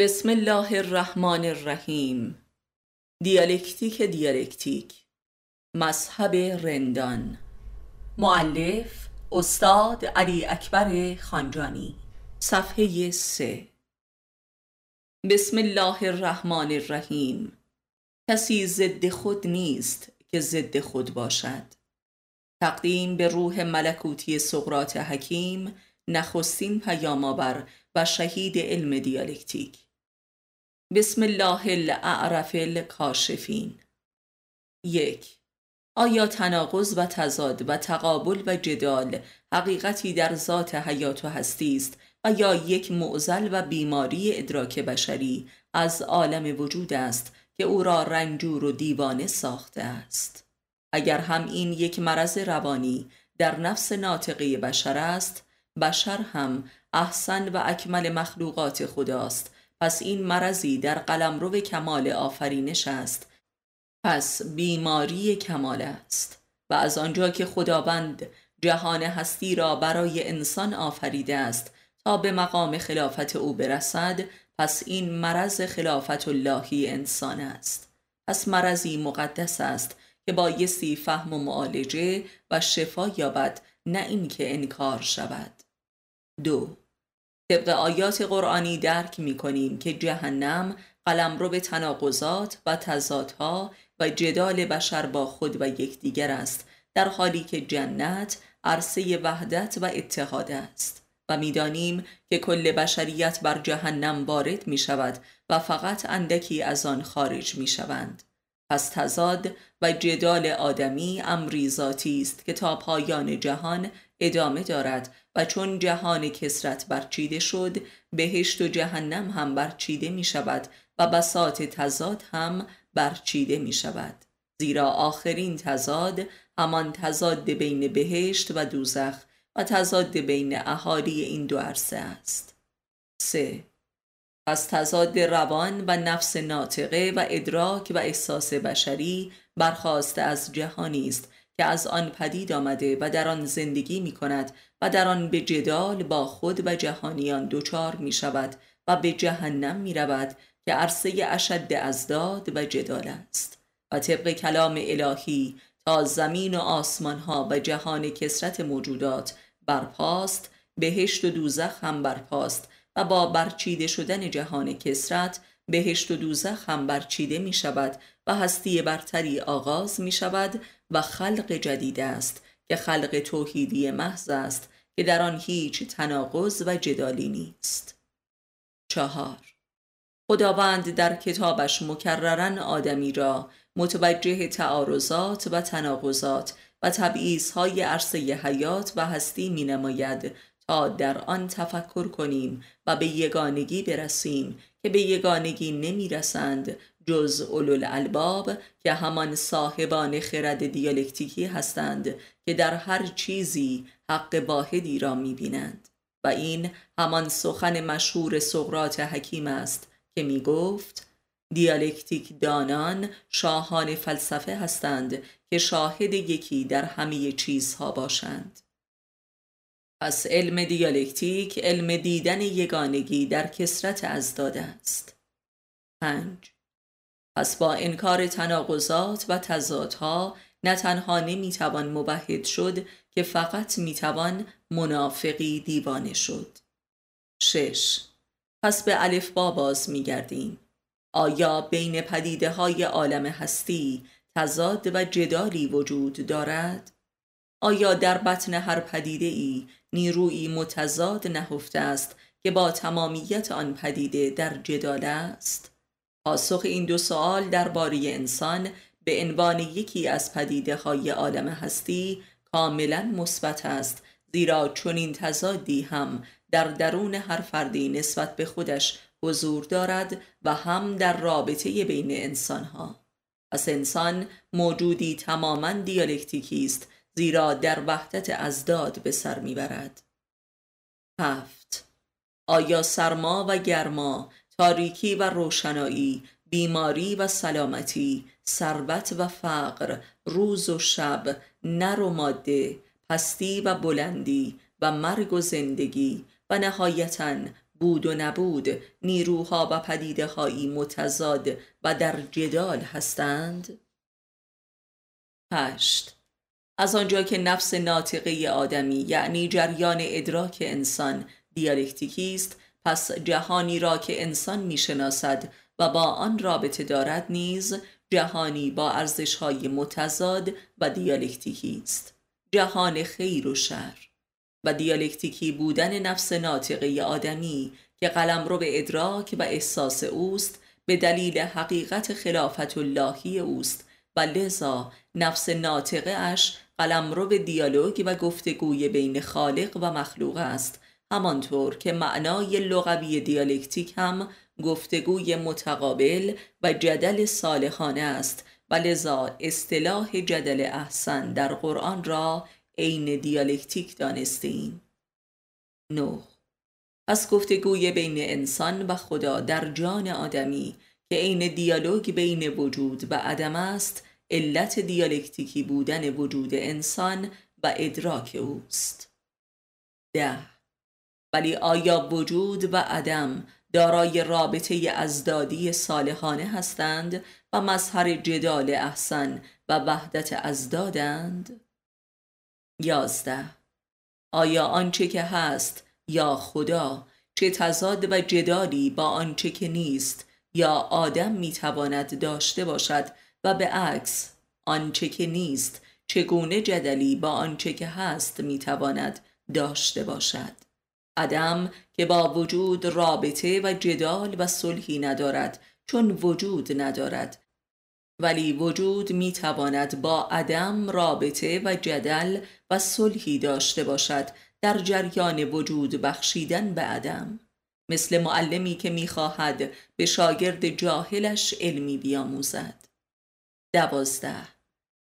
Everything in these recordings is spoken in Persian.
بسم الله الرحمن الرحیم. دیالکتیک دیالکتیک. مذهب رندان. معلف استاد علی اکبر خانجانی. صفحه سه. بسم الله الرحمن الرحیم. کسی ضد خود نیست که ضد خود باشد. تقدیم به روح ملکوتی سقرات حکیم نخستین پیامآور و شهید علم دیالکتیک. بسم الله الاعرف الکاشفین یک. آیا تناقض و تضاد و تقابل و جدال حقیقتی در ذات حیات و هستی است و یا یک معزل و بیماری ادراک بشری از عالم وجود است که او را رنجور و دیوانه ساخته است؟ اگر هم این یک مرض روانی در نفس ناطقه بشر است بشر هم احسن و اکمل مخلوقات خداست پس این مرضی در قلمرو کمال آفرینش است. پس بیماری کمال است و از آنجا که خداوند جهان هستی را برای انسان آفریده است تا به مقام خلافت او برسد پس این مرض خلافت اللهی انسان است. پس مرضی مقدس است که بایستی فهم و معالجه و شفا یابد نه اینکه انکار شود. دو طبق آیات قرآنی درک می کنیم که جهنم قلم رو به تناقضات و تضادها و جدال بشر با خود و یکدیگر است در حالی که جنت عرصه وحدت و اتحاد است. و می‌دانیم که کل بشریت بر جهنم وارد می شود و فقط اندکی از آن خارج می شوند پس تضاد و جدال آدمی امری ذاتی است که تا پایان جهان ادامه دارد و چون جهان کسرت برچیده شد بهشت و جهنم هم برچیده می شود و بسات تزاد هم برچیده می شود زیرا آخرین تزاد همان تزاد بین بهشت و دوزخ و تزاد بین اهالی این دو عرصه است 3. پس تزاد روان و نفس ناطقه و ادراک و احساس بشری برخواسته از جهانی است که از آن پدید آمده و در آن زندگی می کند و در آن به جدال با خود و جهانیان دچار می شود و به جهنم می رود که عرصه اشد ازداد و جدال است. و طبق کلام الهی تا زمین و آسمان ها و جهان کسرت موجودات برپاست بهشت و دوزخ هم برپاست و با برچیده شدن جهان کسرت بهشت و دوزخ هم برچیده می شود و هستی برتری آغاز می شود و خلق جدید است که خلق توحیدی محض است که در آن هیچ تناقض و جدالی نیست. چهار. خداوند در کتابش مکررن آدمی را متوجه تعارضات و تناقضات و های عرصه حیات و هستی می نماید در آن تفکر کنیم و به یگانگی برسیم که به یگانگی نمی رسند جز اولو الباب که همان صاحبان خرد دیالکتیکی هستند که در هر چیزی حق واحدی را می بینند و این همان سخن مشهور سقرات حکیم است که می گفت دیالکتیک دانان شاهان فلسفه هستند که شاهد یکی در همه چیزها باشند. پس علم دیالکتیک علم دیدن یگانگی در کسرت از داده است. پنج. پس با انکار تناقضات و تضادها نه تنها نمی‌توان مبهد شد که فقط می‌توان منافقی دیوانه شد. شش. پس به الف با باز میگردیم. آیا بین پدیده های عالم هستی تضاد و جدالی وجود دارد؟ آیا در بطن هر پدیده ای نیروی متضاد نهفته است که با تمامیت آن پدیده در جدال است؟ پاسخ این دو سوال درباره انسان به عنوان یکی از پدیده های عالم هستی کاملا مثبت است زیرا چنین تضادی هم در درون هر فردی نسبت به خودش حضور دارد و هم در رابطه بین انسان ها پس انسان موجودی تماما دیالکتیکی است زیرا در وحدت ازداد به سر می‌برد. هفت. آیا سرما و گرما تاریکی و روشنایی بیماری و سلامتی ثروت و فقر روز و شب نر و ماده پستی و بلندی و مرگ و زندگی و نهایتا بود و نبود نیروها و پدیده هایی متضاد و در جدال هستند؟ هشت. از آنجا که نفس ناطقه آدمی یعنی جریان ادراک انسان دیالکتیکی است پس جهانی را که انسان می‌شناسد و با آن رابطه دارد نیز جهانی با ارزشهای متضاد و دیالکتیکی است. جهان خیر و شر. و دیالکتیکی بودن نفس ناطقه آدمی که قلم رو به ادراک و احساس اوست به دلیل حقیقت خلافت اللهی اوست. و لذا نفس ناطقه اش قلم رو به دیالوگ و گفتگوی بین خالق و مخلوق است همانطور که معنای لغوی دیالکتیک هم گفتگوی متقابل و جدل صالحانه است و لذا اصطلاح جدل احسن در قرآن را عین دیالکتیک دانستیم. 9. پس گفتگوی بین انسان و خدا در جان آدمی که عین دیالوگ بین وجود و عدم است علت دیالکتیکی بودن وجود انسان و ادراک اوست. ده ولی آیا وجود و عدم دارای رابطه ازدادی صالحانه هستند و مظهر جدال احسن و وحدت ازدادند؟ یازده آیا آنچه که هست یا خدا چه تضاد و جدالی با آنچه که نیست یا آدم می‌تواند داشته باشد و به عکس آنچه که نیست چگونه جدلی با آنچه که هست می‌تواند داشته باشد. عدم که با وجود رابطه و جدال و صلحی ندارد چون وجود ندارد. ولی وجود می تواند با عدم رابطه و جدل و صلحی داشته باشد در جریان وجود بخشیدن به عدم. مثل معلمی که می‌خواهد به شاگرد جاهلش علمی بیاموزد. دوازده.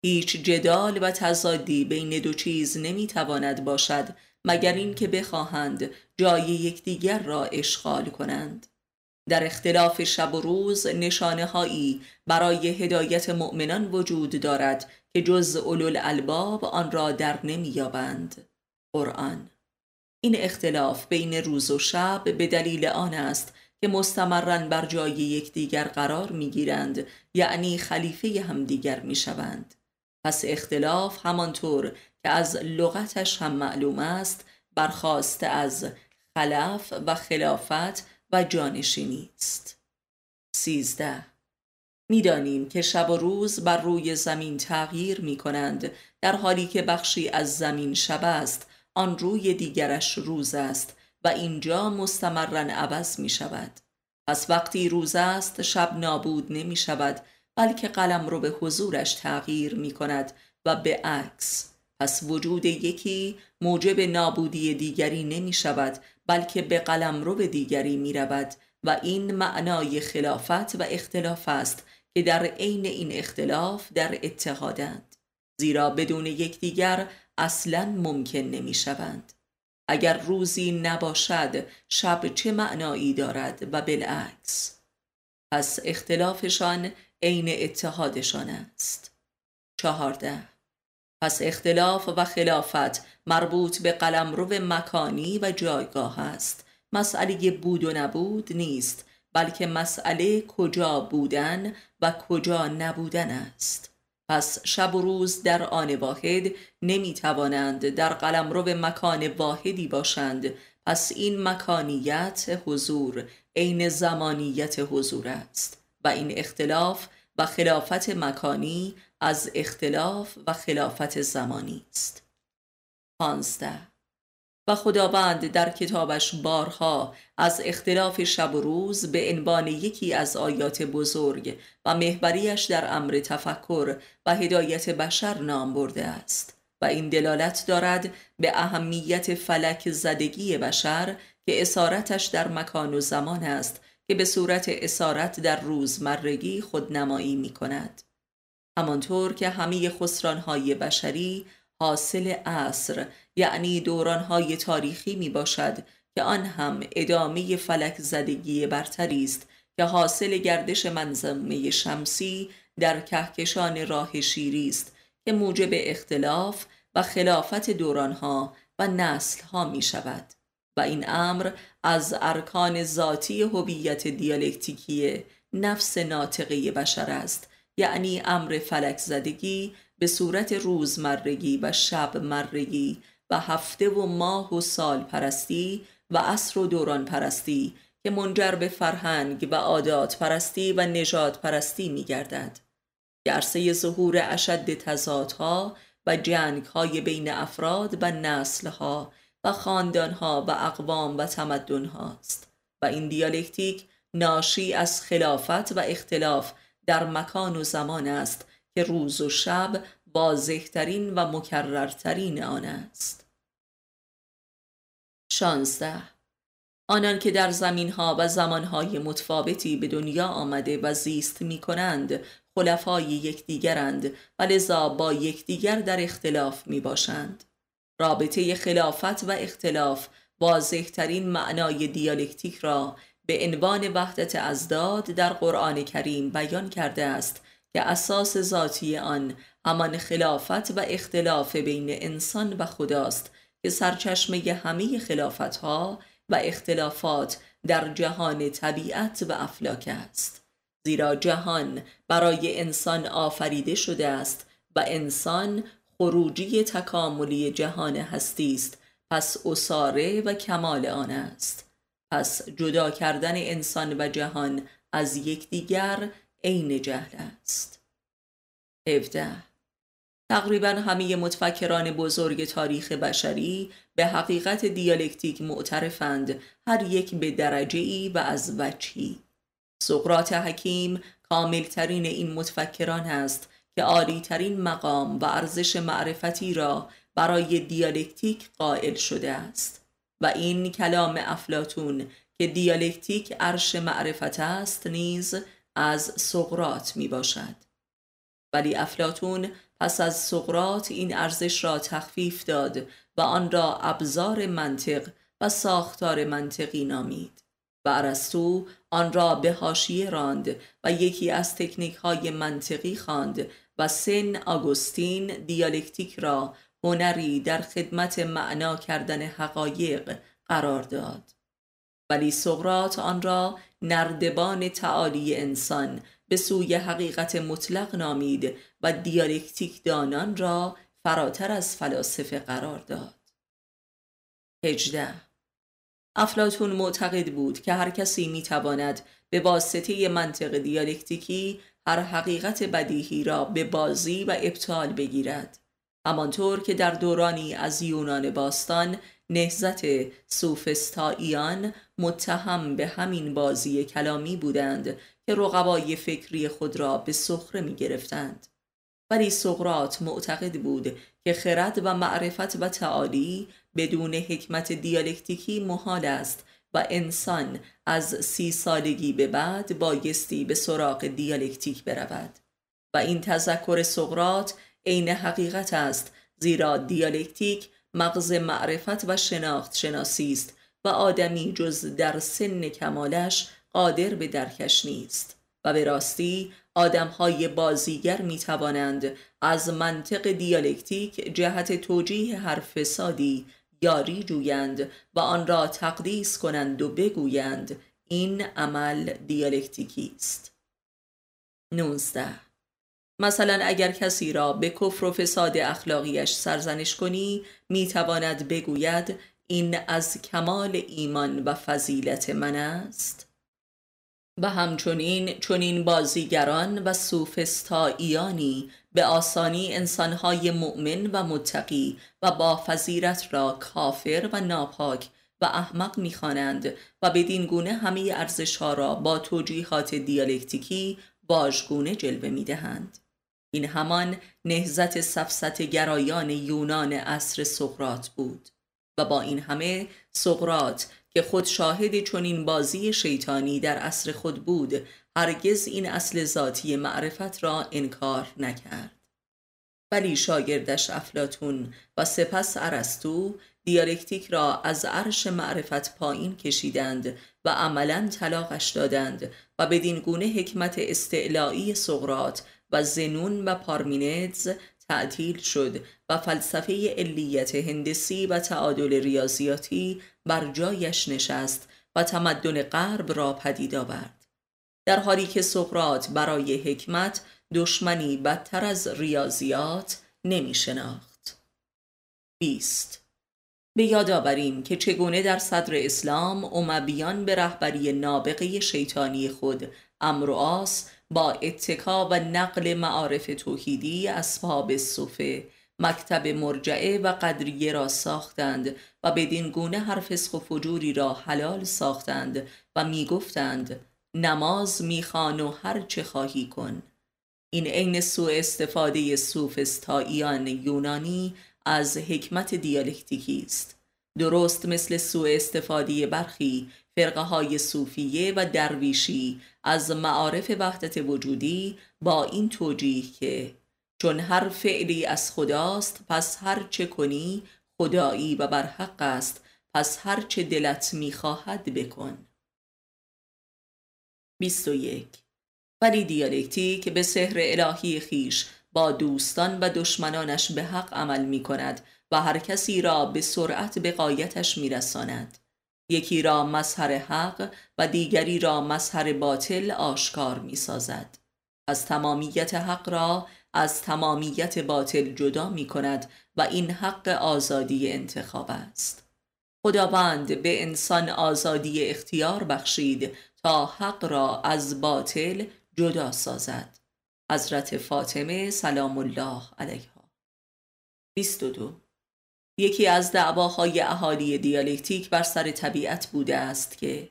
هیچ جدال و تضادی بین دو چیز نمی‌تواند باشد مگر اینکه بخواهند جای یکدیگر را اشغال کنند. در اختلاف شب و روز نشانه هایی برای هدایت مؤمنان وجود دارد که جز اولو الباب آن را در نمییابند. قرآن. این اختلاف بین روز و شب به دلیل آن است که مستمرا بر جای یکدیگر قرار می‌گیرند یعنی خلیفه همدیگر می‌شوند. پس اختلاف همانطور که از لغتش هم معلوم است برخواسته از خلف و خلافت و جانشینی است. سیزده. می‌دانیم که شب و روز بر روی زمین تغییر می کنند در حالی که بخشی از زمین شب است آن روی دیگرش روز است. و اینجا مستمرا عوض می شود پس وقتی روز است شب نابود نمی شود بلکه قلم رو به حضورش تغییر می کند و به عکس. پس وجود یکی موجب نابودی دیگری نمی شود بلکه به قلم رو به دیگری می رود و این معنای خلافت و اختلاف است که در عین این اختلاف در اتحادند. زیرا بدون یکدیگر اصلا ممکن نمی شوند اگر روزی نباشد شب چه معنایی دارد و بالعکس؟ پس اختلافشان عین اتحادشان است. چهارده. پس اختلاف و خلافت مربوط به قلمرو مکانی و جایگاه است. مسئله بود و نبود نیست بلکه مسئله کجا بودن و کجا نبودن است. پس شب و روز در آن واحد نمی توانند در قلمرو مکان واحدی باشند. پس این مکانیت حضور عین زمانیت حضور است. و این اختلاف و خلافت مکانی از اختلاف و خلافت زمانی است. پانزده و خداوند در کتابش بارها از اختلاف شب و روز به عنوان یکی از آیات بزرگ و محوریش در امر تفکر و هدایت بشر نام برده است. و این دلالت دارد به اهمیت فلک زدگی بشر که اسارتش در مکان و زمان است که به صورت اسارت در روزمرگی خودنمایی می کند همانطور که همه خسرانهای بشری حاصل عصر یعنی دورانهای تاریخی می باشد که آن هم ادامه فلک زدگی برتری است که حاصل گردش منظمه شمسی در کهکشان راه شیری است که موجب اختلاف و خلافت دورانها و نسلها می شود و این امر از ارکان ذاتی هویت دیالکتیکی نفس ناطقه بشر است یعنی امر فلک زدگی به صورت روزمرگی و شب مرگی و هفته و ماه و سال پرستی و عصر و دوران پرستی که منجر به فرهنگ و عادات پرستی و نجات پرستی می گردد. گرسه ظهور اشد تضادها و جنگ های بین افراد و نسل ها و خاندان ها و اقوام و تمدن هاست و این دیالکتیک ناشی از خلافت و اختلاف در مکان و زمان است که روز و شب واضحترین و مکررترین آن است. شانزده. آنان که در زمین ها و زمان های متفاوتی به دنیا آمده و زیست می کنند خلفای یکدیگرند و لذا با یکدیگر در اختلاف می باشند رابطه خلافت و اختلاف واضحترین معنای دیالکتیک را به عنوان وحدت ازداد در قرآن کریم بیان کرده است که اساس ذاتی آن همان خلافت و اختلاف بین انسان و خداست که سرچشمه همه خلافت ها و اختلافات در جهان طبیعت و افلاک است. زیرا جهان برای انسان آفریده شده است و انسان خروجی تکاملی جهان هستی است. پس اساره و کمال آن است. پس جدا کردن انسان و جهان از یکدیگر عین جهل است. 17 تقریبا همه متفکران بزرگ تاریخ بشری به حقیقت دیالکتیک معترفند هر یک به درجه ای و از وجهی. سقرات حکیم کاملترین این متفکران است که عالیترین مقام و ارزش معرفتی را برای دیالکتیک قائل شده است. و این کلام افلاتون که دیالکتیک عرش معرفت است نیز از سقرات می باشد ولی افلاتون پس از سقرات این ارزش را تخفیف داد و آن را ابزار منطق و ساختار منطقی نامید. و ارسطو آن را به حاشیه راند و یکی از تکنیک های منطقی خواند و سن آگوستین دیالکتیک را هنری در خدمت معنا کردن حقایق قرار داد. ولی سقرات آن را نردبان تعالی انسان به سوی حقیقت مطلق نامید و دیالکتیک دانان را فراتر از فلاسفه قرار داد. 18. افلاتون معتقد بود که هر کسی می تواند به واسطه منطق دیالکتیکی هر حقیقت بدیهی را به بازی و ابطال بگیرد. همانطور که در دورانی از یونان باستان نهزت سوفستاییان متهم به همین بازی کلامی بودند که رقبای فکری خود را به سخره می گرفتند. ولی سقرات معتقد بود که خرد و معرفت و تعالی بدون حکمت دیالکتیکی محال است و انسان از سی سالگی به بعد بایستی به سراغ دیالکتیک برود و این تذکر سقرات عین حقیقت است زیرا دیالکتیک مغز معرفت و شناخت شناسی است و آدمی جز در سن کمالش قادر به درکش نیست. و به راستی آدمهای بازیگر می توانند از منطق دیالکتیک جهت توجیه هر فسادی یاری جویند و آن را تقدیس کنند و بگویند این عمل دیالکتیکی است. 19 مثلا اگر کسی را به کفر و فساد اخلاقیش سرزنش کنی می تواند بگوید این از کمال ایمان و فضیلت من است. و همچنین چنین بازیگران و سوفستاییانی به آسانی انسانهای مؤمن و متقی و با فضیرت را کافر و ناپاک و احمق می‌خوانند و بدین گونه همه ارزش ها را با توجیهات دیالکتیکی واژگونه جلوه می‌دهند. این همان نهزت سفست گرایان یونان عصر سقرات بود و با این همه سقرات که خود شاهد چنین بازی شیطانی در عصر خود بود هرگز این اصل ذاتی معرفت را انکار نکرد. ولی شاگردش افلاتون و سپس ارسطو دیالکتیک را از عرش معرفت پایین کشیدند و عملا طلاقش دادند و بدین گونه حکمت استعلایی سقرات و زنون و پارمینیدز تعطیل شد و فلسفه علیت هندسی و تعادل ریاضیاتی بر جایش نشست و تمدن غرب را پدید آورد. در حالی که سقرات برای حکمت دشمنی بدتر از ریاضیات نمی شناخت. 20 به یاد آوریم که چگونه در صدر اسلام امویان به رهبری نابغه شیطانی خود امرواس با اتکا و نقل معارف توحیدی اصحاب صفه مکتب مرجعه و قدریه را ساختند و بدین گونه هر فسق و فجوری را حلال ساختند و می گفتند نماز می‌خوان و هر چه خواهی کن. این عین سوء استفاده سوفستاییان یونانی از حکمت دیالکتیکی است. درست مثل سوء استفاده برخی فرقه های صوفیه و درویشی از معارف وحدت وجودی با این توجیه که چون هر فعلی از خداست پس هر چه کنی خدایی و بر حق است پس هر چه دلت می‌خواهد بکن 21 ولی دیالکتیک به سحر الهی خیش با دوستان و دشمنانش به حق عمل می کند و هر کسی را به سرعت به قایتش می رساند. یکی را مظهر حق و دیگری را مظهر باطل آشکار می سازد. از تمامیت حق را از تمامیت باطل جدا می کند و این حق آزادی انتخاب است. خداوند به انسان آزادی اختیار بخشید تا حق را از باطل جدا سازد. حضرت فاطمه سلام الله علیها 22 یکی از دعواهای اهالی دیالکتیک بر سر طبیعت بوده است که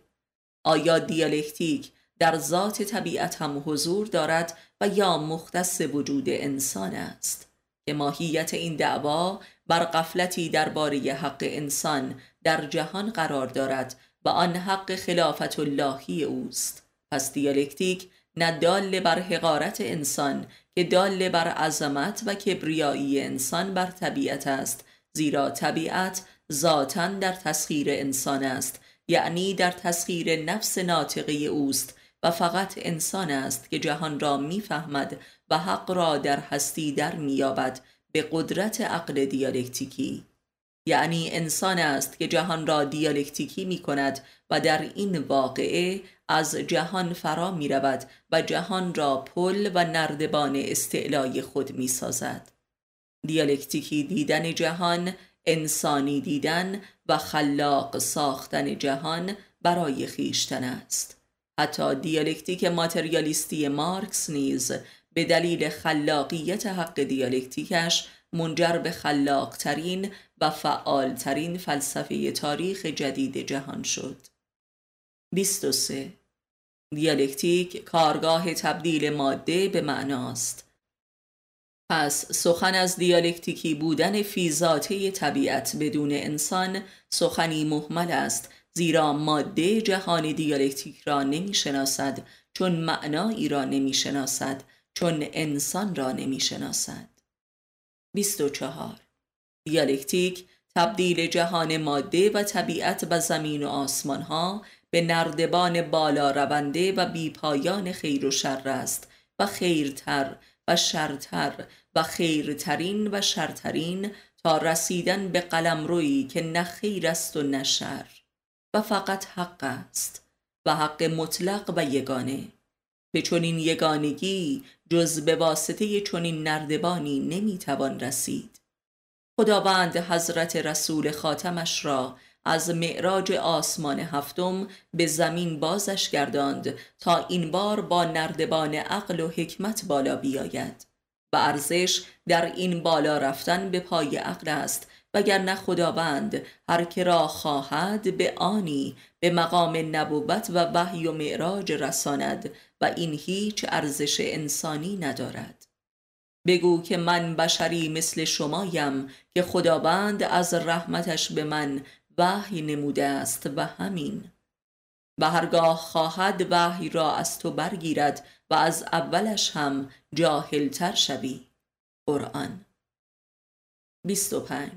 آیا دیالکتیک در ذات طبیعت هم حضور دارد و یا مختص وجود انسان است؟ که ماهیت این دعوا بر قفلتی درباره حق انسان در جهان قرار دارد و آن حق خلافت اللهی اوست. پس دیالکتیک نه دال بر حقارت انسان که دال بر عظمت و کبریایی انسان بر طبیعت است زیرا طبیعت ذاتا در تسخیر انسان است یعنی در تسخیر نفس ناطقه اوست و فقط انسان است که جهان را می‌فهمد و حق را در هستی در مییابد به قدرت عقل دیالکتیکی یعنی انسان است که جهان را دیالکتیکی می کند و در این واقعه از جهان فرا می رود و جهان را پل و نردبان استعلای خود می سازد. دیالکتیکی دیدن جهان انسانی دیدن و خلاق ساختن جهان برای خیشتن است. حتی دیالکتیک ماتریالیستی مارکس نیز به دلیل خلاقیت حق دیالکتیکش منجر به خلاقترین و فعالترین فلسفه تاریخ جدید جهان شد. 23 دیالکتیک کارگاه تبدیل ماده به معناست. پس سخن از دیالکتیکی بودن فی‌ذاته طبیعت بدون انسان سخنی محمل است زیرا ماده جهان دیالکتیک را نمی شناسد چون معنایی را نمی شناسد چون انسان را نمی شناسد 24 دیالکتیک تبدیل جهان ماده و طبیعت و زمین و آسمان ها به نردبان بالا رونده و بیپایان خیر و شر است و خیرتر و شرتر و خیرترین و شرترین تا رسیدن به قلم روی که نه خیر است و نه شر. و فقط حق است و حق مطلق و یگانه. به چنین یگانگی جز به واسطه چنین نردبانی نمی‌توان رسید. خداوند حضرت رسول خاتمش را از معراج آسمان هفتم به زمین بازش گرداند تا این بار با نردبان عقل و حکمت بالا بیاید. و ارزش در این بالا رفتن به پای عقل است وگرنه خداوند هر که را خواهد به آنی به مقام نبوت و وحی و معراج رساند و این هیچ ارزش انسانی ندارد. بگو که من بشری مثل شمایم که خداوند از رحمتش به من وحی نموده است و همین. و هرگاه خواهد وحی را از تو برگیرد و از اولش هم جاهلتر شوی. قرآن. 25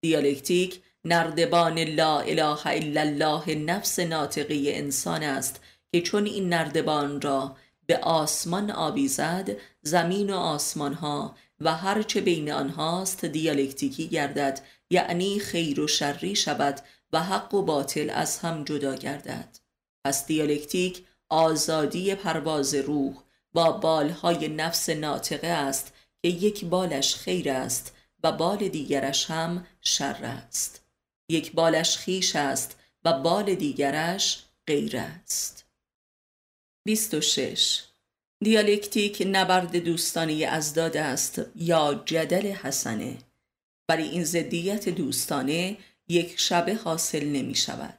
دیالکتیک نردبان لا اله الا الله نفس ناطقه انسان است که چون این نردبان را به آسمان آویزد زمین و آسمان ها و هرچه بین آنهاست دیالکتیکی گردد یعنی خیر و شری شود و حق و باطل از هم جدا گردد. پس دیالکتیک آزادی پرواز روح با بالهای نفس ناطقه است که یک بالش خیر است و بال دیگرش هم شر است. یک بالش خیش است و بال دیگرش غیر است. 26 دیالکتیک نبرد دوستانی ازداد است یا جدل حسنه. برای این زدیت دوستانه یک شبه حاصل نمی شود.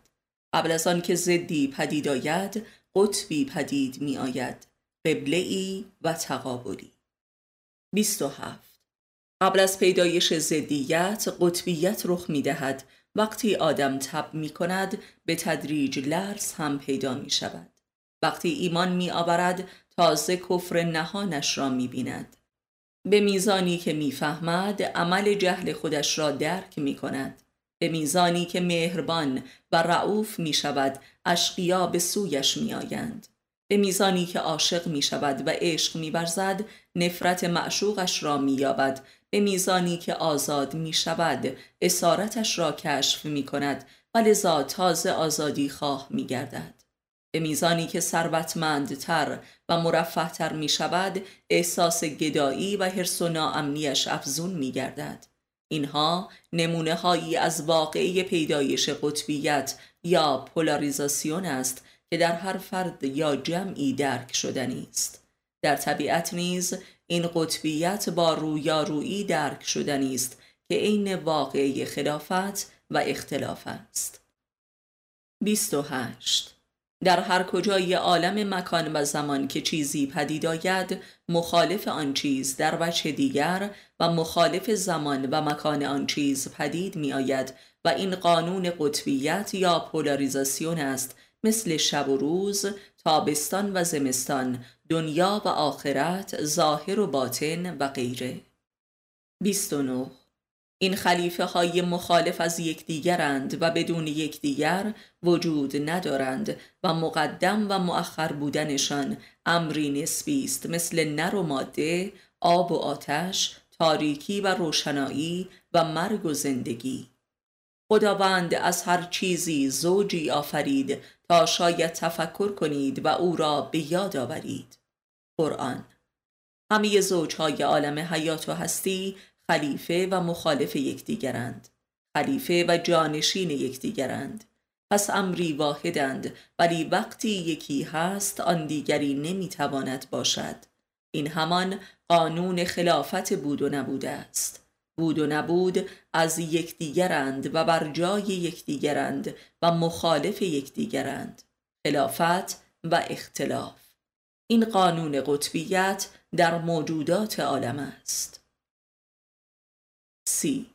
قبل از آن که زدی پدید آید قطبی پدید می آید قبله ای و تقابلی 27 قبل از پیدایش زدیت قطبیت رخ می دهد وقتی آدم تب می کند به تدریج لرز هم پیدا می شود وقتی ایمان می آورد تازه کفر نهانش را می بیند به میزانی که می‌فهمد عمل جهل خودش را درک می کند به میزانی که مهربان و رعوف می شود اشقیا به سویش می آیند به میزانی که عاشق می شود و عشق می برزد نفرت معشوقش را می یابد به میزانی که آزاد می شود اسارتش را کشف می کند و لذا تازه آزادی خواه می گردد به میزانی که ثروتمندتر و مرفهتر می شود احساس گدایی و حرس و ناامنیش افزون می گردد اینها نمونه هایی از واقعی پیدایش قطبیت یا پولاریزاسیون است که در هر فرد یا جمعی درک شدنی است. در طبیعت نیز این قطبیت با رویارویی درک شدنی است که عین واقعی خلافت و اختلاف است. 28 در هر کجای عالم مکان و زمان که چیزی پدید آید مخالف آن چیز در وجه دیگر و مخالف زمان و مکان آن چیز پدید می آید و این قانون قطبیت یا پولاریزاسیون است مثل شب و روز تابستان و زمستان دنیا و آخرت ظاهر و باطن و غیره. 29 این خلیفه های مخالف از یکدیگرند و بدون یکدیگر وجود ندارند و مقدم و مؤخر بودنشان امری نسبی است. مثل نر و ماده آب و آتش تاریکی و روشنایی و مرگ و زندگی. خداوند از هر چیزی زوجی آفرید تا شاید تفکر کنید و او را به یاد آورید. قرآن همه زوجهای عالم حیات و هستی خلیفه و مخالف یکدیگرند. خلیفه و جانشین یکدیگرند. پس امری واحدند ولی وقتی یکی هست آن دیگری نمی‌تواند باشد. این همان قانون خلافت بود و نبوده است. بود و نبود از یکدیگرند و بر جای یکدیگرند و مخالف یکدیگرند. خلافت و اختلاف. این قانون قطبیت در موجودات عالم است. سی.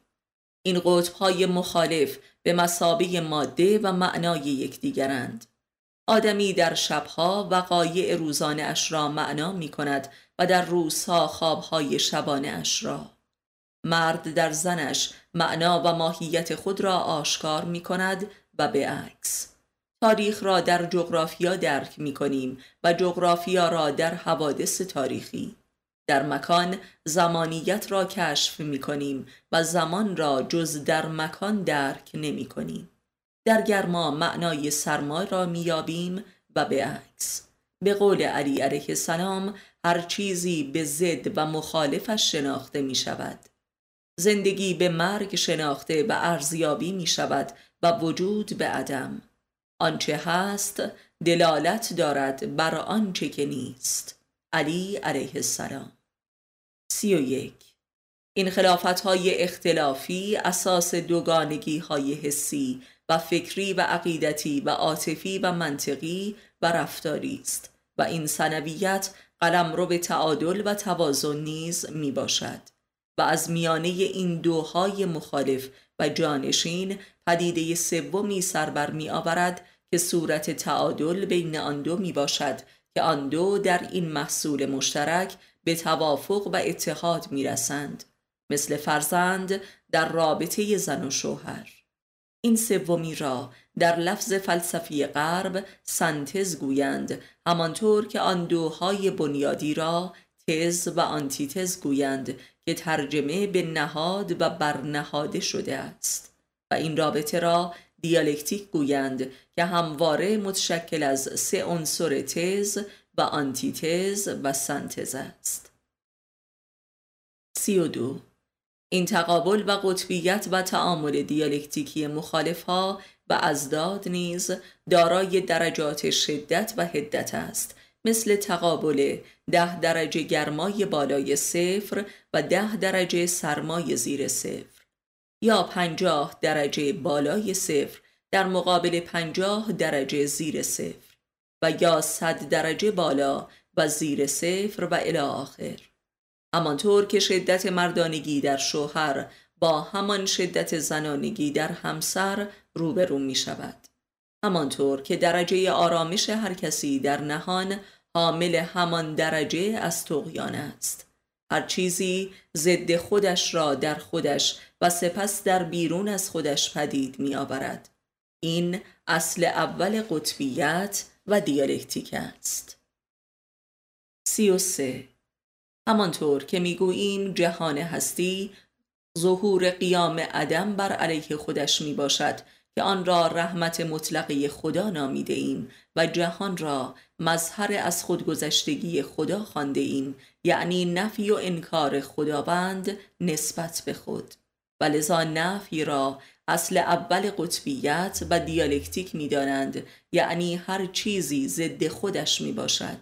این قطبهای مخالف به مسابه ماده و معنای یکدیگرند. آدمی در شبها وقایع روزانه اش را معنا می کند و در روزها خوابهای شبانه اش را. مرد در زنش معنا و ماهیت خود را آشکار می کند و به عکس. تاریخ را در جغرافیا درک می کنیم و جغرافیا را در حوادث تاریخی. در مکان زمانیت را کشف می کنیم و زمان را جز در مکان درک نمی کنیم در گرما معنای سرما را می یابیم و به عکس. به قول علی علیه السلام هر چیزی به ضد و مخالفش شناخته می شود زندگی به مرگ شناخته و ارزیابی می شود و وجود به عدم. آنچه هست دلالت دارد بر آنچه که نیست. علی علیه السلام. سی و یک. این خلافت های اختلافی اساس دوگانگی های حسی و فکری و عقیدتی و عاطفی و منطقی و رفتاری است و این سنویت قلم رو به تعادل و توازن نیز می باشد و از میانه این دوهای مخالف و جانشین پدیده سومی سربر می آورد که صورت تعادل بین آن دو می باشد که آن دو در این محصول مشترک به توافق و اتحاد می رسند مثل فرزند در رابطه زن و شوهر. این سومی را در لفظ فلسفی غرب سنتز گویند همانطور که آن دوهای بنیادی را تز و آنتیتز گویند که ترجمه به نهاد و برنهاده شده است. و این رابطه را دیالکتیک گویند که همواره متشکل از سه عنصر تز و آنتیتز و سنتز است. سی و دو. این تقابل و قطبیت و تعامل دیالکتیکی مخالف ها و ازداد نیز دارای درجات شدت و هدت است. مثل تقابل ده درجه گرمای بالای صفر و ده درجه سرمای زیر صفر. یا پنجاه درجه بالای صفر در مقابل پنجاه درجه زیر صفر. و یا صد درجه بالا و زیر صفر و الی آخر. همانطور که شدت مردانگی در شوهر با همان شدت زنانگی در همسر روبرو می شود. همانطور که درجه آرامش هر کسی در نهان حامل همان درجه از تقیان است. هر چیزی ضد خودش را در خودش و سپس در بیرون از خودش پدید می آورد. این اصل اول قطبیت و دیالکتیک است. سی و سه همانطور که می‌گوییم جهان هستی ظهور قیام عدم بر علیه خودش می باشد که آن را رحمت مطلقه خدا نامیده ایم و جهان را مظهر از خودگذشتگی خدا خانده ایم یعنی نفی و انکار خداوند نسبت به خود و لذا نفی را اصل اول قطبیت و دیالکتیک می دانند یعنی هر چیزی ضد خودش می باشد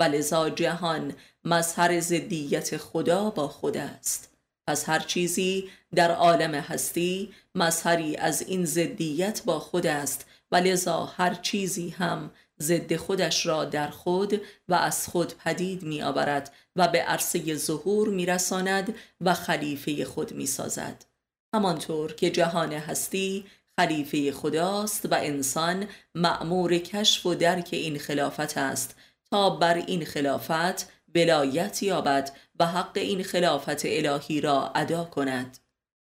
و لذا جهان مظهر ضدیت خدا با خود است پس هر چیزی در عالم هستی مظهری از این ضدیت با خود است و لذا هر چیزی هم ضد خودش را در خود و از خود پدید می آورد و به عرصه ظهور می رساند و خلیفه خود می سازد. همانطور که جهان هستی خلیفه خداست و انسان معمور کشف و درک این خلافت است تا بر این خلافت ولایت یابد و حق این خلافت الهی را ادا کند.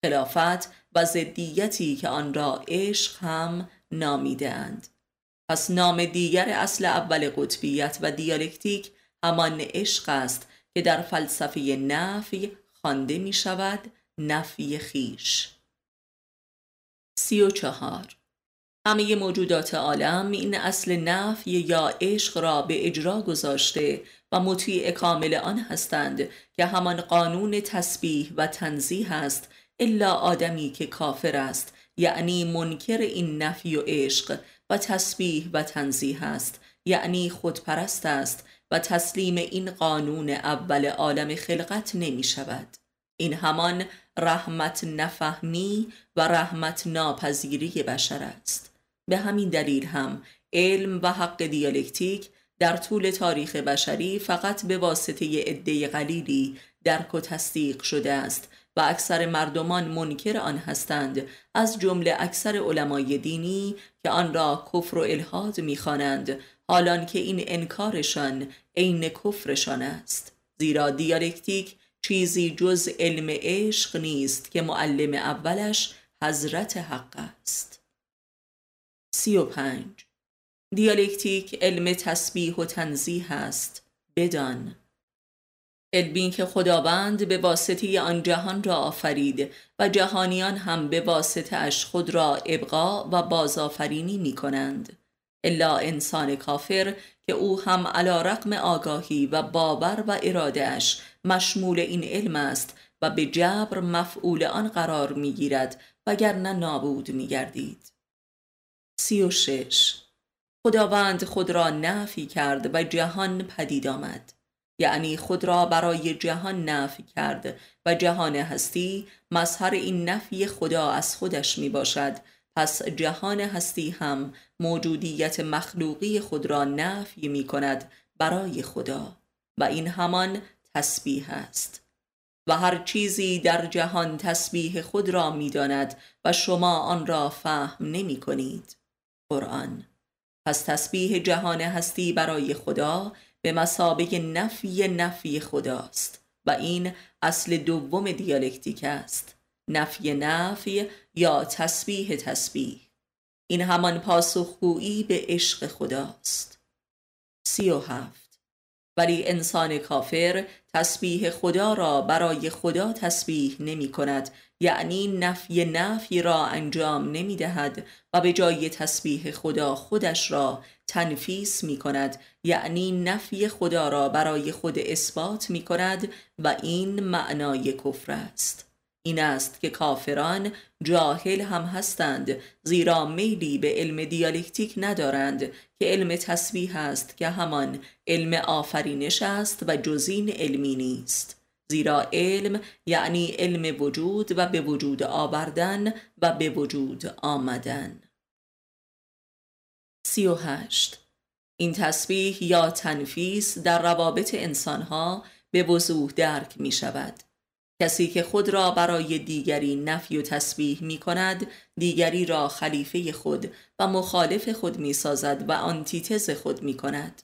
خلافت و ضدیتی که آن را عشق هم نامیدند پس نام دیگر اصل اول قطبیت و دیالکتیک همان عشق است که در فلسفه نفی خوانده می شود نفی خیش. سی و چهار. همه موجودات عالم این اصل نفی یا عشق را به اجرا گذاشته و مطیع کامل آن هستند که همان قانون تسبیح و تنزیه است الا آدمی که کافر است یعنی منکر این نفی و عشق و تسبیح و تنزیه است یعنی خودپرست است و تسلیم این قانون اول عالم خلقت نمی شود. این همان رحمت نفهمی و رحمت ناپذیری بشر است. به همین دلیل هم علم و حق دیالکتیک در طول تاریخ بشری فقط به واسطه عده قلیلی درک و تصدیق شده است و اکثر مردمان منکر آن هستند از جمله اکثر علمای دینی که آن را کفر و الهاد می‌خوانند حالان که این انکارشان عین کفرشان است. زیرا دیالکتیک چیزی جز علم عشق نیست که معلم اولش حضرت حق است. سی و پنج. دیالکتیک علم تسبیح و تنزیح است. بدان. علمی که خداوند به واسطه آن جهان را آفرید و جهانیان هم به واسطه اش خود را ابقا و بازآفرینی می کنند الا انسان کافر که او هم علا رقم آگاهی و باور و ارادهش مشمول این علم است و به جبر مفعول آن قرار می گیرد وگرنه نابود می گردید سی و شش. خداوند خود را نفی کرد و جهان پدید آمد. یعنی خود را برای جهان نفی کرد و جهان هستی مظهر این نفی خدا از خودش می باشد پس جهان هستی هم موجودیت مخلوقی خود را نفی می کند برای خدا و این همان تسبیح است. و هر چیزی در جهان تسبیح خود را می داند و شما آن را فهم نمی کنید قرآن پس تسبیح جهان هستی برای خدا به مسابه نفی نفی خداست و این اصل دوم دیالکتیک است. نفی نفی یا تسبیح تسبیح. این همان پاسخگویی به عشق خداست. سی و هفت. ولی انسان کافر تسبیح خدا را برای خدا تسبیح نمی کند یعنی نفی نفی را انجام نمی دهد و به جای تسبیح خدا خودش را تنفیس می کند یعنی نفی خدا را برای خود اثبات می کند و این معنای کفر است. این است که کافران جاهل هم هستند زیرا میلی به علم دیالکتیک ندارند که علم تسبیح است که همان علم آفرینش است و جزین علمی نیست. زیرا علم یعنی علم وجود و به وجود آوردن و به وجود آمدن. سی و هشت. این تسبیح یا تنفیس در روابط انسانها به وضوح درک می شود کسی که خود را برای دیگری نفی و تسبیح می کند دیگری را خلیفه خود و مخالف خود می سازد و آنتیتز خود می کند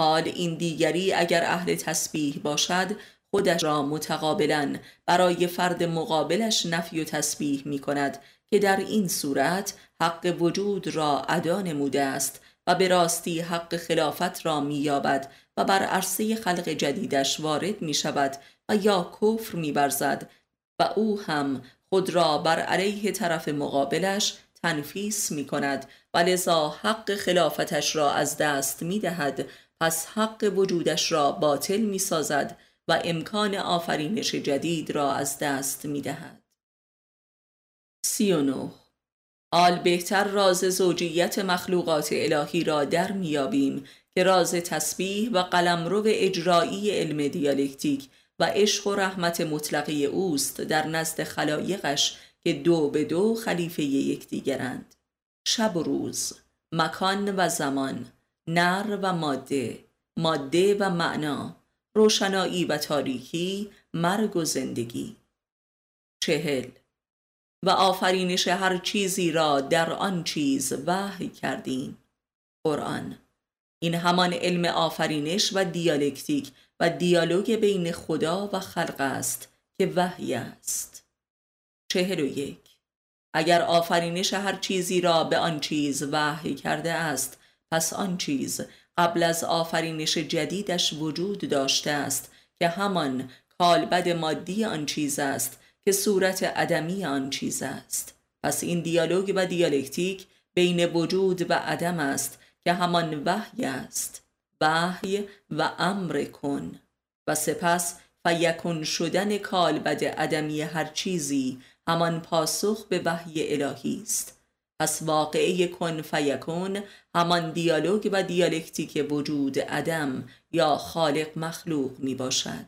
حال این دیگری اگر اهل تسبیح باشد خودش را متقابلا برای فرد مقابلش نفی و تسبیح می کند که در این صورت حق وجود را ادا نموده است و به راستی حق خلافت را مییابد و بر عرصه خلق جدیدش وارد می شود و یا کفر می برزد و او هم خود را بر علیه طرف مقابلش تنفیس می کند و لذا حق خلافتش را از دست می دهد پس حق وجودش را باطل می سازد و امکان آفرینش جدید را از دست می دهد. سی و نو حال بهتر راز زوجیت مخلوقات الهی را در میابیم که راز تسبیح و قلمرو اجرایی علم دیالکتیک و عشق و رحمت مطلقه اوست در نزد خلایقش که دو به دو خلیفه یکدیگرند. شب و روز مکان و زمان نر و ماده ماده و معنا روشنایی و تاریکی مرگ و زندگی. چهل. و آفرینش هر چیزی را در آن چیز وحی کردیم. قرآن. این همان علم آفرینش و دیالکتیک و دیالوگ بین خدا و خلق است که وحی است. چهل و یک. اگر آفرینش هر چیزی را به آن چیز وحی کرده است پس آن چیز قبل از آفرینش جدیدش وجود داشته است که همان کالبد مادی آن چیز است که صورت عدمی آن چیز است. پس این دیالوگ و دیالکتیک بین وجود و عدم است که همان وحی است. وحی و امر کن. و سپس فیکن شدن کالبد عدمی هر چیزی همان پاسخ به وحی الهی است. پس واقعه کن فیکن همان دیالوگ و دیالکتیک وجود عدم یا خالق مخلوق می باشد.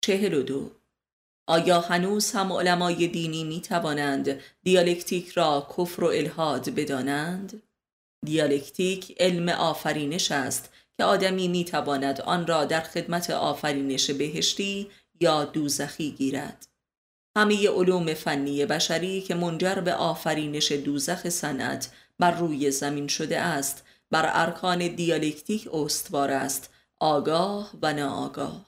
چهل و دو. آیا هنوز هم علمای دینی می توانند دیالکتیک را کفر و الهاد بدانند؟ دیالکتیک علم آفرینش است که آدمی می تواند آن را در خدمت آفرینش بهشتی یا دوزخی گیرد. همه علوم فنی بشری که منجر به آفرینش دوزخ صنعت بر روی زمین شده است بر ارکان دیالکتیک استوار است آگاه و ناآگاه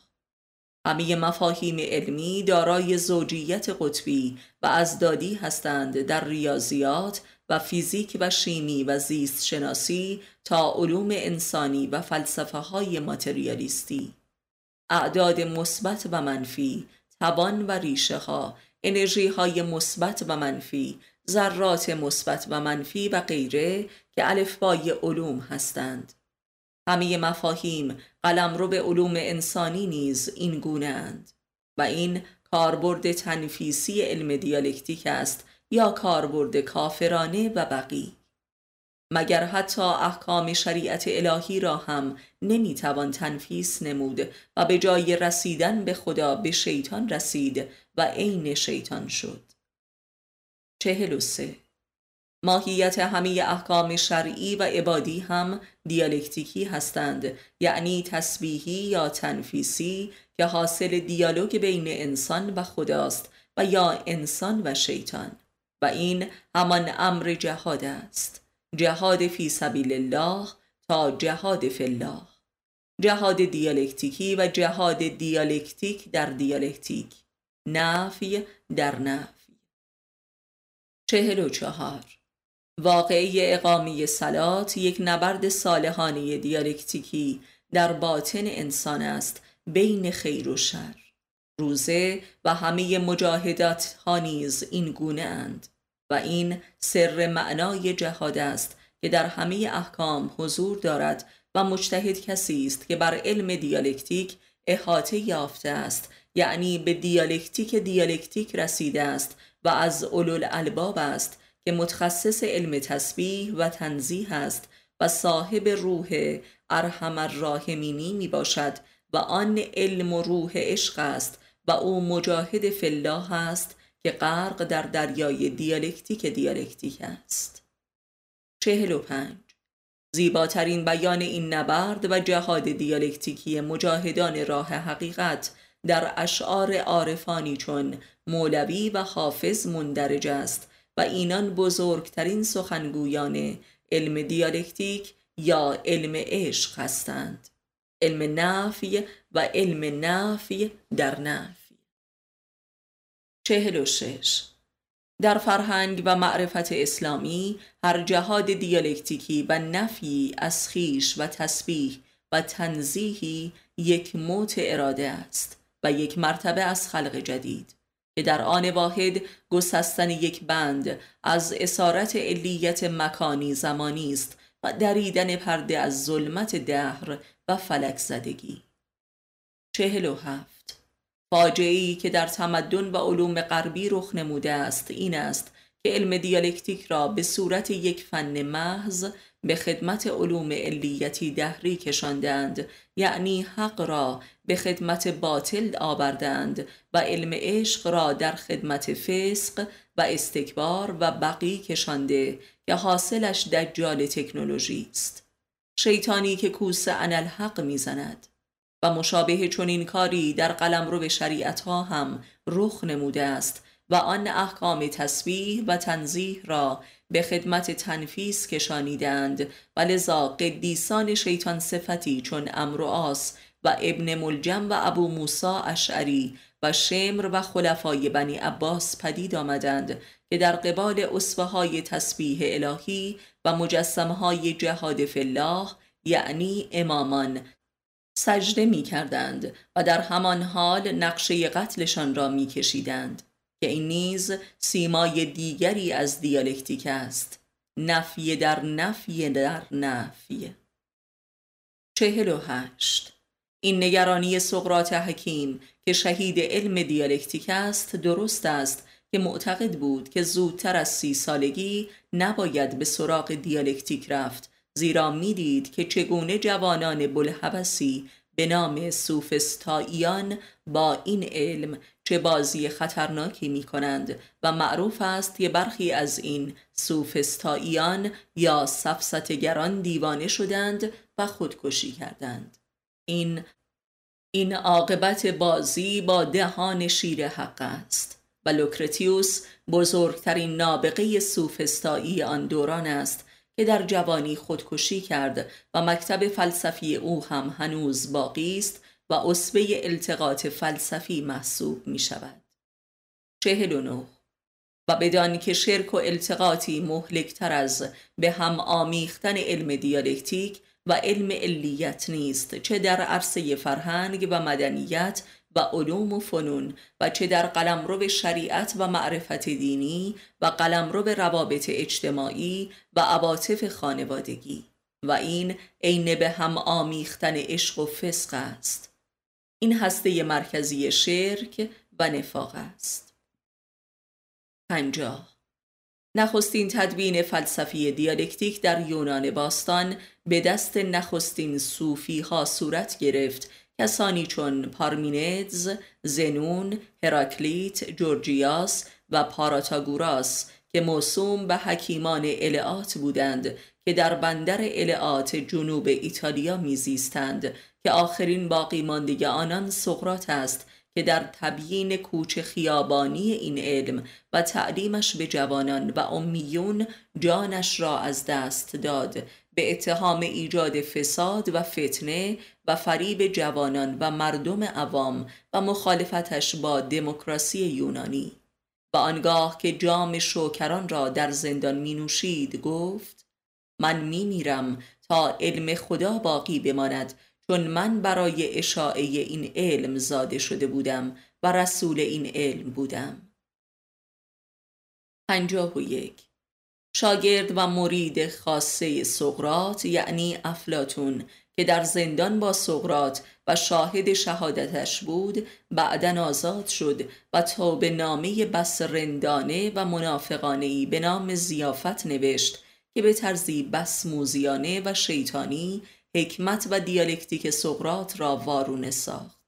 همه مفاهیم علمی دارای زوجیت قطبی و ازدادی هستند در ریاضیات و فیزیک و شیمی و زیست شناسی تا علوم انسانی و فلسفه های ماتریالیستی. اعداد مثبت و منفی توان و ریشه ها انرژی های مثبت و منفی ذرات مثبت و منفی و غیره که الفبای علوم هستند. همه مفاهیم قلم به علوم انسانی نیز این گونه اند و این کاربرد تنفیسی علم دیالکتیک است یا کاربرد کافرانه و بقی. مگر حتی احکام شریعت الهی را هم نمی‌توان تنفیس نمود و به جای رسیدن به خدا به شیطان رسید و عین شیطان شد. چهل و سه. ماهیت همه احکام شرعی و عبادی هم دیالکتیکی هستند یعنی تسبیحی یا تنفیسی که حاصل دیالوگ بین انسان و خداست و یا انسان و شیطان. و این همان امر جهاد است. جهاد فی سبیل الله تا جهاد فی الله. جهاد دیالکتیکی و جهاد دیالکتیک در دیالکتیک. نفی در نفی. چهل و چهار. واقعی اقامی سلات یک نبرد صالحانه دیالکتیکی در باطن انسان است بین خیر و شر. روزه و همه مجاهدات ها نیز این گونه اند و این سر معنای جهاد است که در همه احکام حضور دارد و مجتهد کسی است که بر علم دیالکتیک احاطه یافته است یعنی به دیالکتیک دیالکتیک رسیده است و از اولوالالباب است که متخصص علم تسبیح و تنزیه است و صاحب روح ارحم الراحمینی می باشد و آن علم و روح عشق است و او مجاهد فلاح است که غرق در دریای دیالکتیک دیالکتیک است. چهل و پنج. زیباترین بیان این نبرد و جهاد دیالکتیکی مجاهدان راه حقیقت در اشعار عارفانی چون مولوی و حافظ مندرج است و اینان بزرگترین سخنگویان علم دیالکتیک یا علم عشق هستند. علم نفی و علم نفی در نفی چهل و شش. در فرهنگ و معرفت اسلامی هر جهاد دیالکتیکی و نفی از خیش و تسبیح و تنزیحی یک موت اراده است و یک مرتبه از خلق جدید که در آن واحد گسستن یک بند از اسارت علیت مکانی زمانی است و دریدن پرده از ظلمت دهر و فلک زدگی چهل و هفت. فاجعی که در تمدن و علوم غربی رخ نموده است این است که علم دیالکتیک را به صورت یک فن محض به خدمت علوم علیتی دهری کشاندند یعنی حق را به خدمت باطل آوردند و علم عشق را در خدمت فسق و استکبار و بقی کشانده که حاصلش دجال تکنولوژی است. شیطانی که کوس انالحق می‌زند. و مشابه چنین کاری در قلم رو به شریعت ها هم رخ نموده است و آن احکام تسبیح و تنزیح را به خدمت تنفیس کشانیدند و لذا قدیسان شیطان صفتی چون امر آس و ابن ملجم و ابو موسا اشعری و شمر و خلفای بنی عباس پدید آمدند که در قبال اصفه های تسبیح الهی و مجسمه های جهاد فلاح یعنی امامان سجده می کردند و در همان حال نقشه قتلشان را می کشیدند که این نیز سیمای دیگری از دیالکتیک است. نفی در نفی در نفی. چهل و هشت. این نگرانی سقرات حکیم که شهید علم دیالکتیک است درست است که معتقد بود که زودتر از سی سالگی نباید به سراغ دیالکتیک رفت زیرا می‌دید که چگونه جوانان بلحبسی به نام سوفستاییان با این علم چه بازی خطرناکی می کنند و معروف است که برخی از این سوفستاییان یا سفستگران دیوانه شدند و خودکشی کردند. این این عاقبت بازی با دهان شیر حق است و لوکرتیوس بزرگترین نابغه سوفستایی آن دوران است که در جوانی خودکشی کرد و مکتب فلسفی او هم هنوز باقی است و اصبه التقاط فلسفی محسوب می شود. چهل و و بدان که شرک و التقاطی مهلکتر از به هم آمیختن علم دیالکتیک و علم علیت نیست چه در عرصه فرهنگ و مدنیت و علوم و فنون و چه در قلمرو به شریعت و معرفت دینی و قلمرو به روابط اجتماعی و عواطف خانوادگی. و این عین به هم آمیختن عشق و فسق است. این هسته مرکزی شرک و نفاق است. پنجاه. نخستین تدوین فلسفی دیالکتیک در یونان باستان به دست نخستین صوفی ها صورت گرفت کسانی چون پارمینیدز، زنون، هراکلیت، جورجیاس و پاراتاگوراس که موسوم به حکیمان العات بودند که در بندر العات جنوب ایتالیا میزیستند که آخرین باقی ماندگی آنان سقرات است که در تبیین کوچ خیابانی این علم و تعلیمش به جوانان و امیون جانش را از دست داد. به اتهام ایجاد فساد و فتنه و فریب جوانان و مردم عوام و مخالفتش با دموکراسی یونانی. و آنگاه که جام شوکران را در زندان می نوشید گفت من می میرم تا علم خدا باقی بماند چون من برای اشاعه این علم زاده شده بودم و رسول این علم بودم. پنجاه و یک. شاگرد و مرید خاصه سقرات یعنی افلاتون که در زندان با سقرات و شاهد شهادتش بود بعدا آزاد شد و به نامه بس رندانه و منافقانهی به نام زیافت نوشت که به طرزی بس موزیانه و شیطانی حکمت و دیالکتیک سقراط را وارونه ساخت.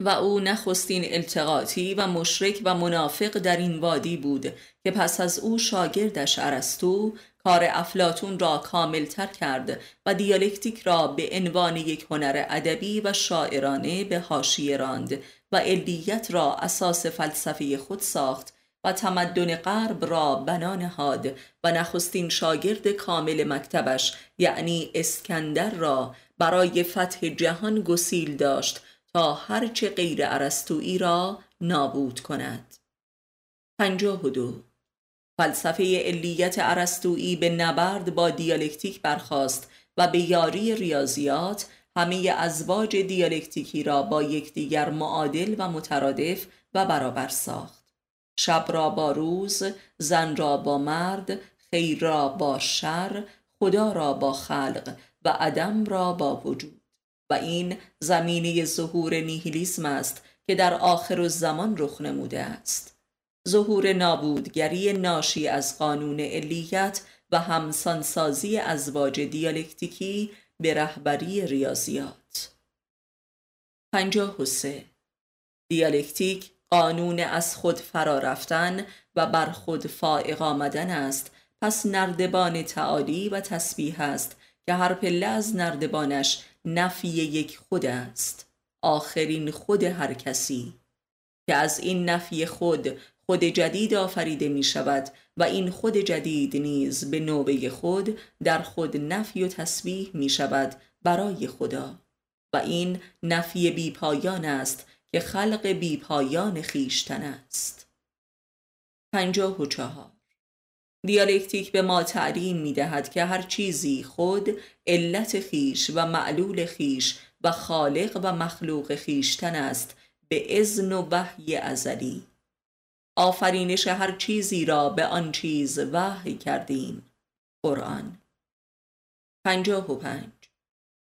و او نخستین التقاطی و مشرک و منافق در این وادی بود که پس از او شاگردش ارسطو کار افلاطون را کاملتر کرد و دیالکتیک را به عنوان یک هنر ادبی و شاعرانه به حاشیه راند و علیت را اساس فلسفه خود ساخت و تمدن غرب را بنا نهاد و نخستین شاگرد کامل مکتبش یعنی اسکندر را برای فتح جهان گسیل داشت تا هرچه غیر عرستویی را نابود کند. پنجاه و دو فلسفه علیت عرستویی به نبرد با دیالکتیک برخاست و به یاری ریاضیات همه ازواج دیالکتیکی را با یکدیگر معادل و مترادف و برابر ساخت. شب را با روز زن را با مرد خیر را با شر خدا را با خلق و عدم را با وجود. و این زمینه ظهور نیهیلیسم است که در آخر زمان رخ نموده است. ظهور نابودگری ناشی از قانون علیت و همسانسازی ازواج دیالکتیکی به رهبری ریاضیات. 53 دیالکتیک قانون از خود فرا رفتن و بر خود فائق آمدن است. پس نردبان تعالی و تسبیح است که هر پله از نردبانش نفی یک خود است. آخرین خود هر کسی که از این نفی خود خود جدید آفریده می شود و این خود جدید نیز به نوبه خود در خود نفی و تسبیح می شود برای خدا. و این نفی بیپایان است که خلق بیپایان خیشتن است. پنجاه و چهار. دیالکتیک به ما تعلیم می دهد که هر چیزی خود علت خیش و معلول خیش و خالق و مخلوق خیشتن است به ازن و وحی ازلی. آفرینش هر چیزی را به آن چیز وحی کردیم. قرآن. پنجاه و پنج.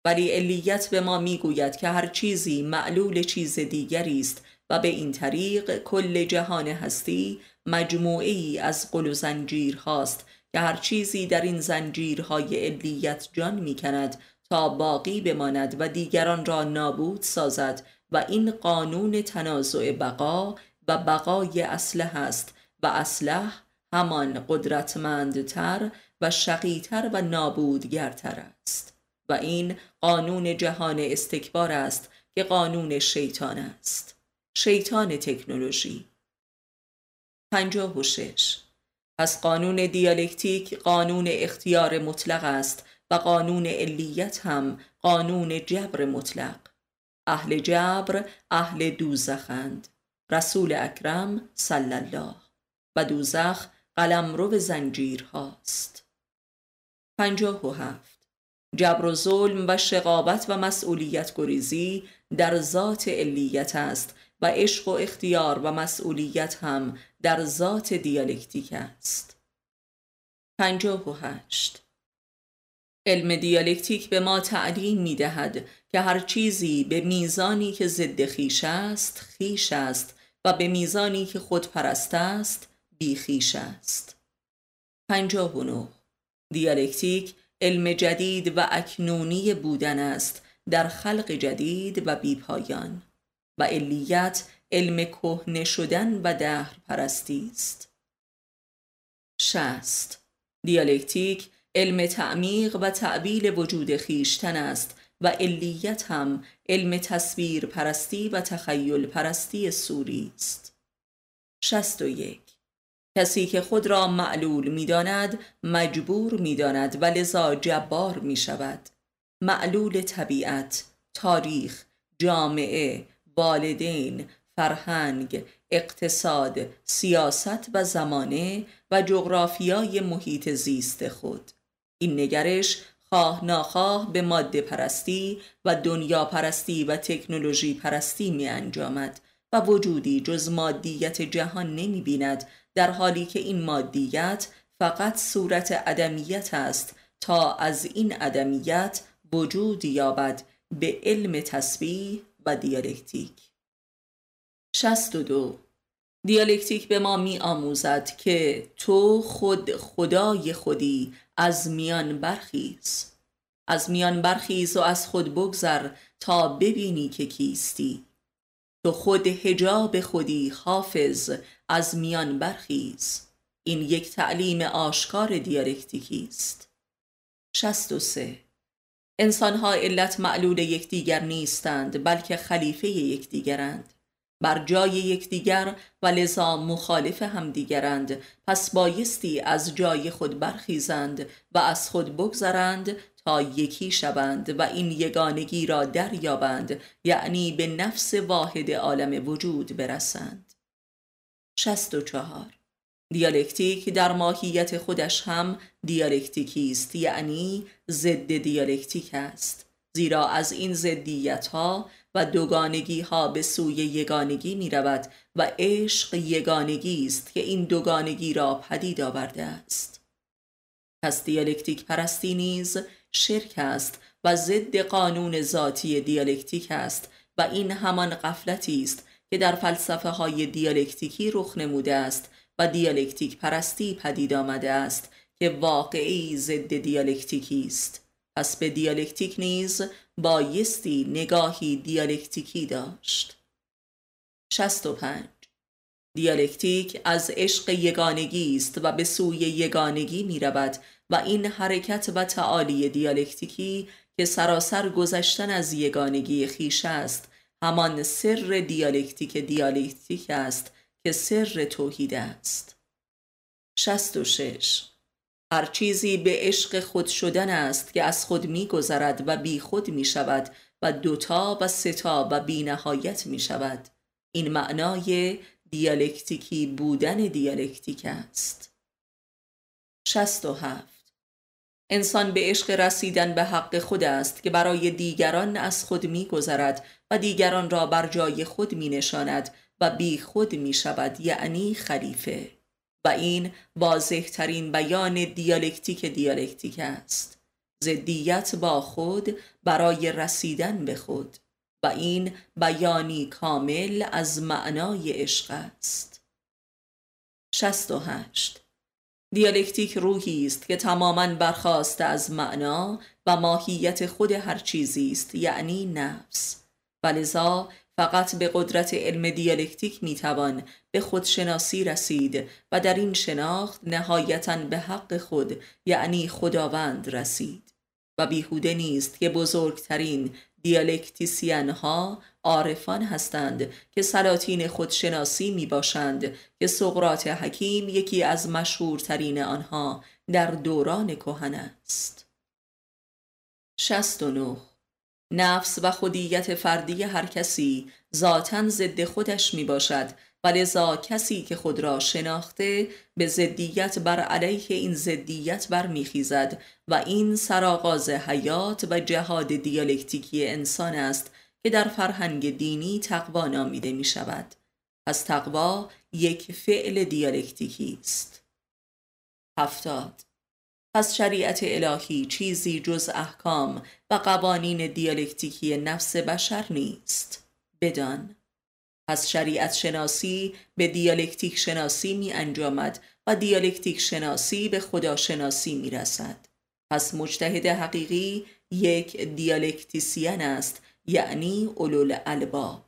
ولی علیت به ما می‌گوید که هر چیزی معلول چیز دیگری است و به این طریق کل جهان هستی مجموعه ای از قل و زنجیر هاست که هر چیزی در این زنجیرهای علیت جان می کند تا باقی بماند و دیگران را نابود سازد و این قانون تنازع بقا و بقای اسلح است و اسلح همان قدرتمندتر و شقیتر و نابودگرتر است و این قانون جهان استکبار است که قانون شیطان است. شیطان تکنولوژی. پنجاه و شش. پس قانون دیالکتیک قانون اختیار مطلق است و قانون علیت هم قانون جبر مطلق. اهل جبر اهل دوزخند. رسول اکرم صلی الله و دوزخ قلمرو زنجیر هاست. پنجاه و هفت. جبر و ظلم و شقابت و مسئولیت گریزی در ذات علیت است و عشق و اختیار و مسئولیت هم در ذات دیالکتیک است. پنجاه و هشت. علم دیالکتیک به ما تعلیم می دهد که هر چیزی به میزانی که ضد خیش است خیش است و به میزانی که خود پرست است بیخیش است. پنجاه و نو دیالکتیک علم جدید و اکنونی بودن است در خلق جدید و بیپایان و علیت علم کهنه شدن و دهر پرستی است. شست دیالکتیک علم تعمیق و تعبیل وجود خیشتن است و علیت هم علم تصویر پرستی و تخیل پرستی سوری است. شست و یک. کسی که خود را معلول می‌داند مجبور می‌داند و لذا جبار می شود معلول طبیعت تاریخ جامعه والدین فرهنگ اقتصاد سیاست و زمانه و جغرافیای محیط زیست خود. این نگرش خواه ناخواه به ماده پرستی و دنیا پرستی و تکنولوژی پرستی می انجامد و وجودی جز مادیت جهان نمی بیند در حالی که این مادیت فقط صورت عدمیت است. تا از این عدمیت وجود یابد به علم تسبیح و دیالکتیک. 62 دیالکتیک به ما می آموزد که تو خود خدای خودی از میان برخیز. از میان برخیز و از خود بگذر تا ببینی که کیستی. تو خود هجاب خودی حافظ از میان برخیز. این یک تعلیم آشکار دیالکتیکی است. 63 انسانها علت معلول یکدیگر نیستند بلکه خلیفه یکدیگرند. بر جای یکدیگر و لذا مخالف همدیگرند. پس بایستی از جای خود برخیزند و از خود بگذرند تا یکی شوند و این یگانگی را دریابند. یعنی به نفس واحد عالم وجود برسند. 64 دیالکتیک در ماهیت خودش هم دیالکتیکی است. یعنی ضد دیالکتیک است. زیرا از این ضدیت ها و دوگانگی ها به سوی یگانگی می رود و عشق یگانگی است که این دوگانگی را پدید آورده است. پس دیالکتیک پرستی نیز شرک است و ضد قانون ذاتی دیالکتیک است و این همان غفلتی است که در فلسفه های دیالکتیکی رخ نموده است و دیالکتیک پرستی پدید آمده است که واقعه‌ای ضد دیالکتیکی است. پس به دیالکتیک نیز بایستی نگاهی دیالکتیکی داشت. 65 دیالکتیک از عشق یگانگی است و به سوی یگانگی می رود و این حرکت و تعالی دیالکتیکی که سراسر گذشتن از یگانگی خویش است همان سر دیالکتیک دیالکتیک است که سر توحید است. 66 هر چیزی به عشق خود شدن است که از خود می گذرد و بی خود می شود و دوتا و سه تا و بی نهایت می شود این معنای دیالکتیکی بودن دیالکتیک است. 67 انسان به عشق رسیدن به حق خود است که برای دیگران از خود می گذرد و دیگران را بر جای خود می نشاند و بی خود می شود یعنی خلیفه. و این واضح ترین بیان دیالکتیک دیالکتیک است. ضدیت با خود برای رسیدن به خود و این بیانی کامل از معنای عشق است. 68 دیالکتیک روحی است که تماما برخواسته از معنا و ماهیت خود هر چیزی است یعنی نفس. و لذا فقط به قدرت علم دیالکتیک می‌توان به خودشناسی رسید و در این شناخت نهایتا به حق خود یعنی خداوند رسید. و بیهوده نیست که بزرگترین دیالکتیسین ها عارفان هستند که سلاطین خودشناسی می باشند که سقرات حکیم یکی از مشهورترین آنها در دوران کهن است. 69 نفس و خودیت فردی هر کسی ذاتا ضد خودش می باشد و لذا کسی که خود را شناخته به ضدیت بر علیه این ضدیت برمیخیزد و این سرآغاز حیات و جهاد دیالکتیکی انسان است که در فرهنگ دینی تقوا نامیده می شود پس تقوا یک فعل دیالکتیکی است. هفتاد پس شریعت الهی چیزی جز احکام و قوانین دیالکتیکی نفس بشر نیست. بدان. پس شریعت شناسی به دیالکتیک شناسی می انجامد و دیالکتیک شناسی به خدا شناسی می رسد. پس مجتهد حقیقی یک دیالکتیسین است یعنی اولوالالباب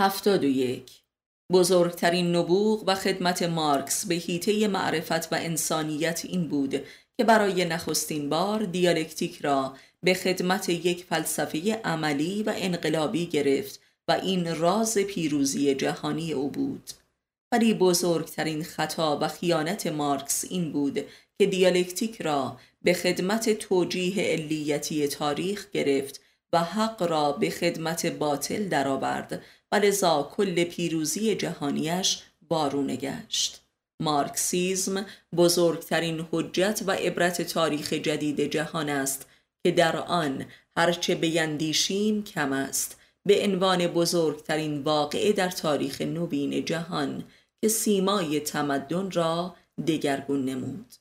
هفتاد و یک. بزرگترین نبوغ و خدمت مارکس به حیطه معرفت و انسانیت این بود که برای نخستین بار دیالکتیک را به خدمت یک فلسفه عملی و انقلابی گرفت و این راز پیروزی جهانی او بود. ولی بزرگترین خطا و خیانت مارکس این بود که دیالکتیک را به خدمت توجیه علیتی تاریخ گرفت و حق را به خدمت باطل درآورد و لذا کل پیروزی جهانیش بارونه گشت. مارکسیزم بزرگترین حجت و عبرت تاریخ جدید جهان است که در آن هرچه بیندیشیم کم است به عنوان بزرگترین واقعه در تاریخ نوین جهان که سیمای تمدن را دگرگون نمود.